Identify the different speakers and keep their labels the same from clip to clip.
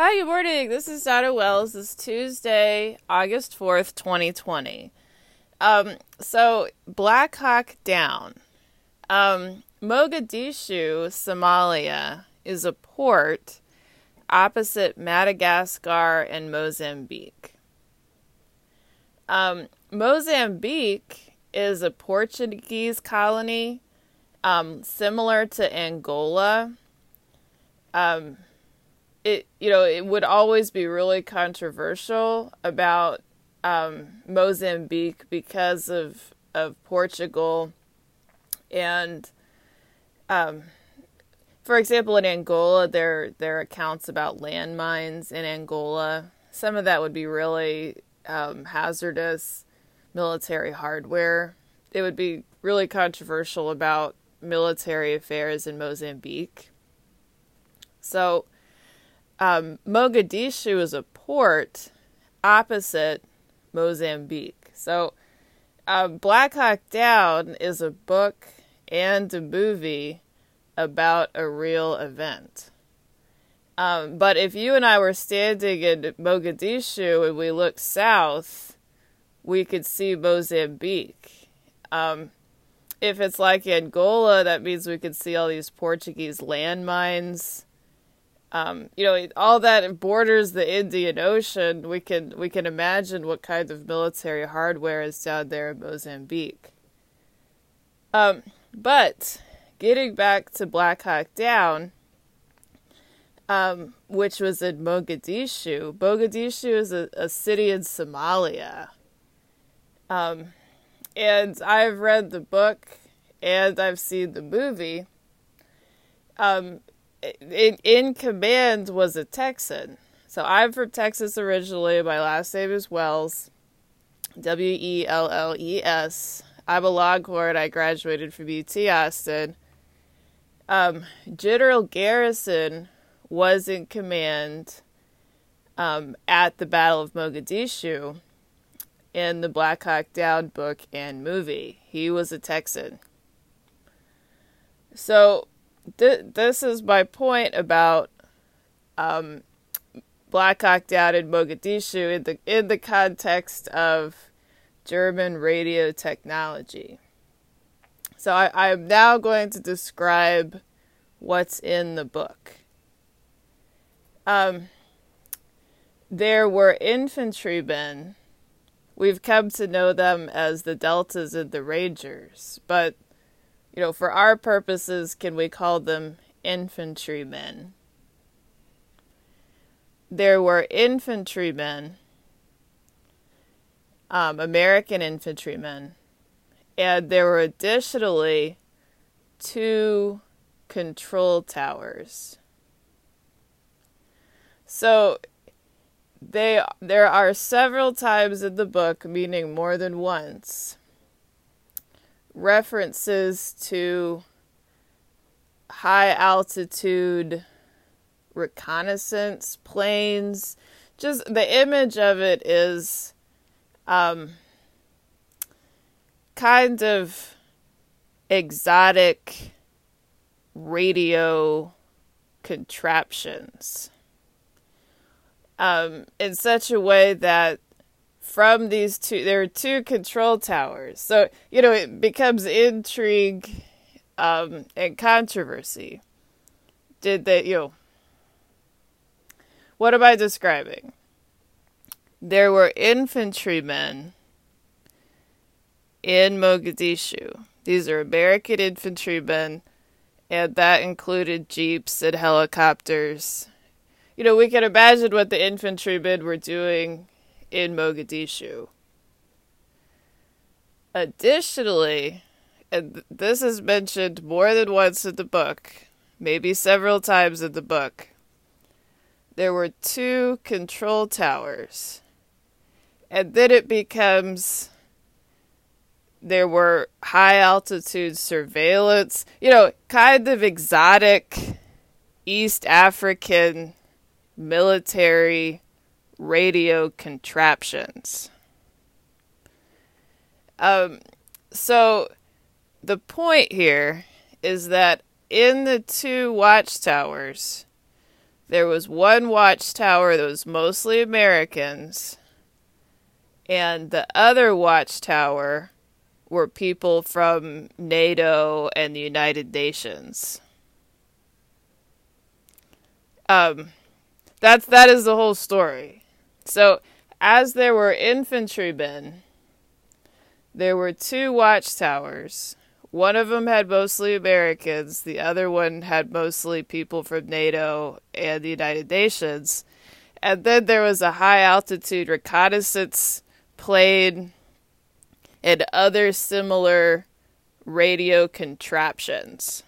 Speaker 1: Hi, good morning. This is Donna Welles. It's Tuesday, August 4th, 2020. Um, so, Black Hawk Down. Um, Mogadishu, Somalia, is a port opposite Madagascar and Mozambique. Um, Mozambique is a Portuguese colony um, similar to Angola. Um, it you know it would always be really controversial about um, Mozambique because of of Portugal. And um, for example in Angola there there are accounts about landmines in Angola some of that would be really um, hazardous military hardware. It would be really controversial about military affairs in Mozambique. So um, Mogadishu is a port opposite Mozambique. So, uh, Black Hawk Down is a book and a movie about a real event. Um, but if you and I were standing in Mogadishu and we looked south, we could see Mozambique. Um, if it's like Angola, that means we could see all these Portuguese landmines um, you know, all that borders the Indian Ocean. We can we can imagine what kind of military hardware is down there in Mozambique. Um, but getting back to Black Hawk Down, um, which was in Mogadishu. Mogadishu is a, a city in Somalia. Um, and I've read the book and I've seen the movie. Um, in, in command was a Texan. So I'm from Texas originally. My last name is Welles. W E L L E S. I'm a Longhorn. I graduated from UT Austin. Um, General Garrison was in command um, at the Battle of Mogadishu in the Black Hawk Down book and movie. He was a Texan. So th- this is my point about um, Black Hawk Down in Mogadishu in the in the context of German radio technology. So I, am now going to describe what's in the book. Um, there were infantrymen. We've come to know them as the Deltas and the Rangers, but you know, for our purposes, can we call them infantrymen? There were infantrymen, um, American infantrymen, and there were additionally two control towers. So they there are several times in the book, meaning more than once, references to high altitude reconnaissance planes. Just the image of it is um, kind of exotic radio contraptions um, in such a way that from these two there are two control towers. So you know it becomes intrigue um, and controversy. Did they you know what am i describing? There were infantrymen in mogadishu. These are american infantrymen and that included jeeps and helicopters. You know we can imagine what the infantrymen were doing in Mogadishu. Additionally, and this is mentioned more than once in the book, maybe several times in the book, there were two control towers. And then it becomes there were high altitude surveillance, you know, kind of exotic East African military radio contraptions. Um, so the point here is that in the two watchtowers, there was one watchtower that was mostly Americans, and the other watchtower were people from NATO and the United Nations. Um, that's that is the whole story. So, as there were infantrymen, there were two watchtowers. One of them had mostly Americans, the other one had mostly people from NATO and the United Nations. And then there was a high altitude reconnaissance plane and other similar radio contraptions.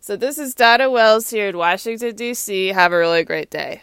Speaker 1: So, this is Donna Welles here in Washington, D.C. Have a really great day.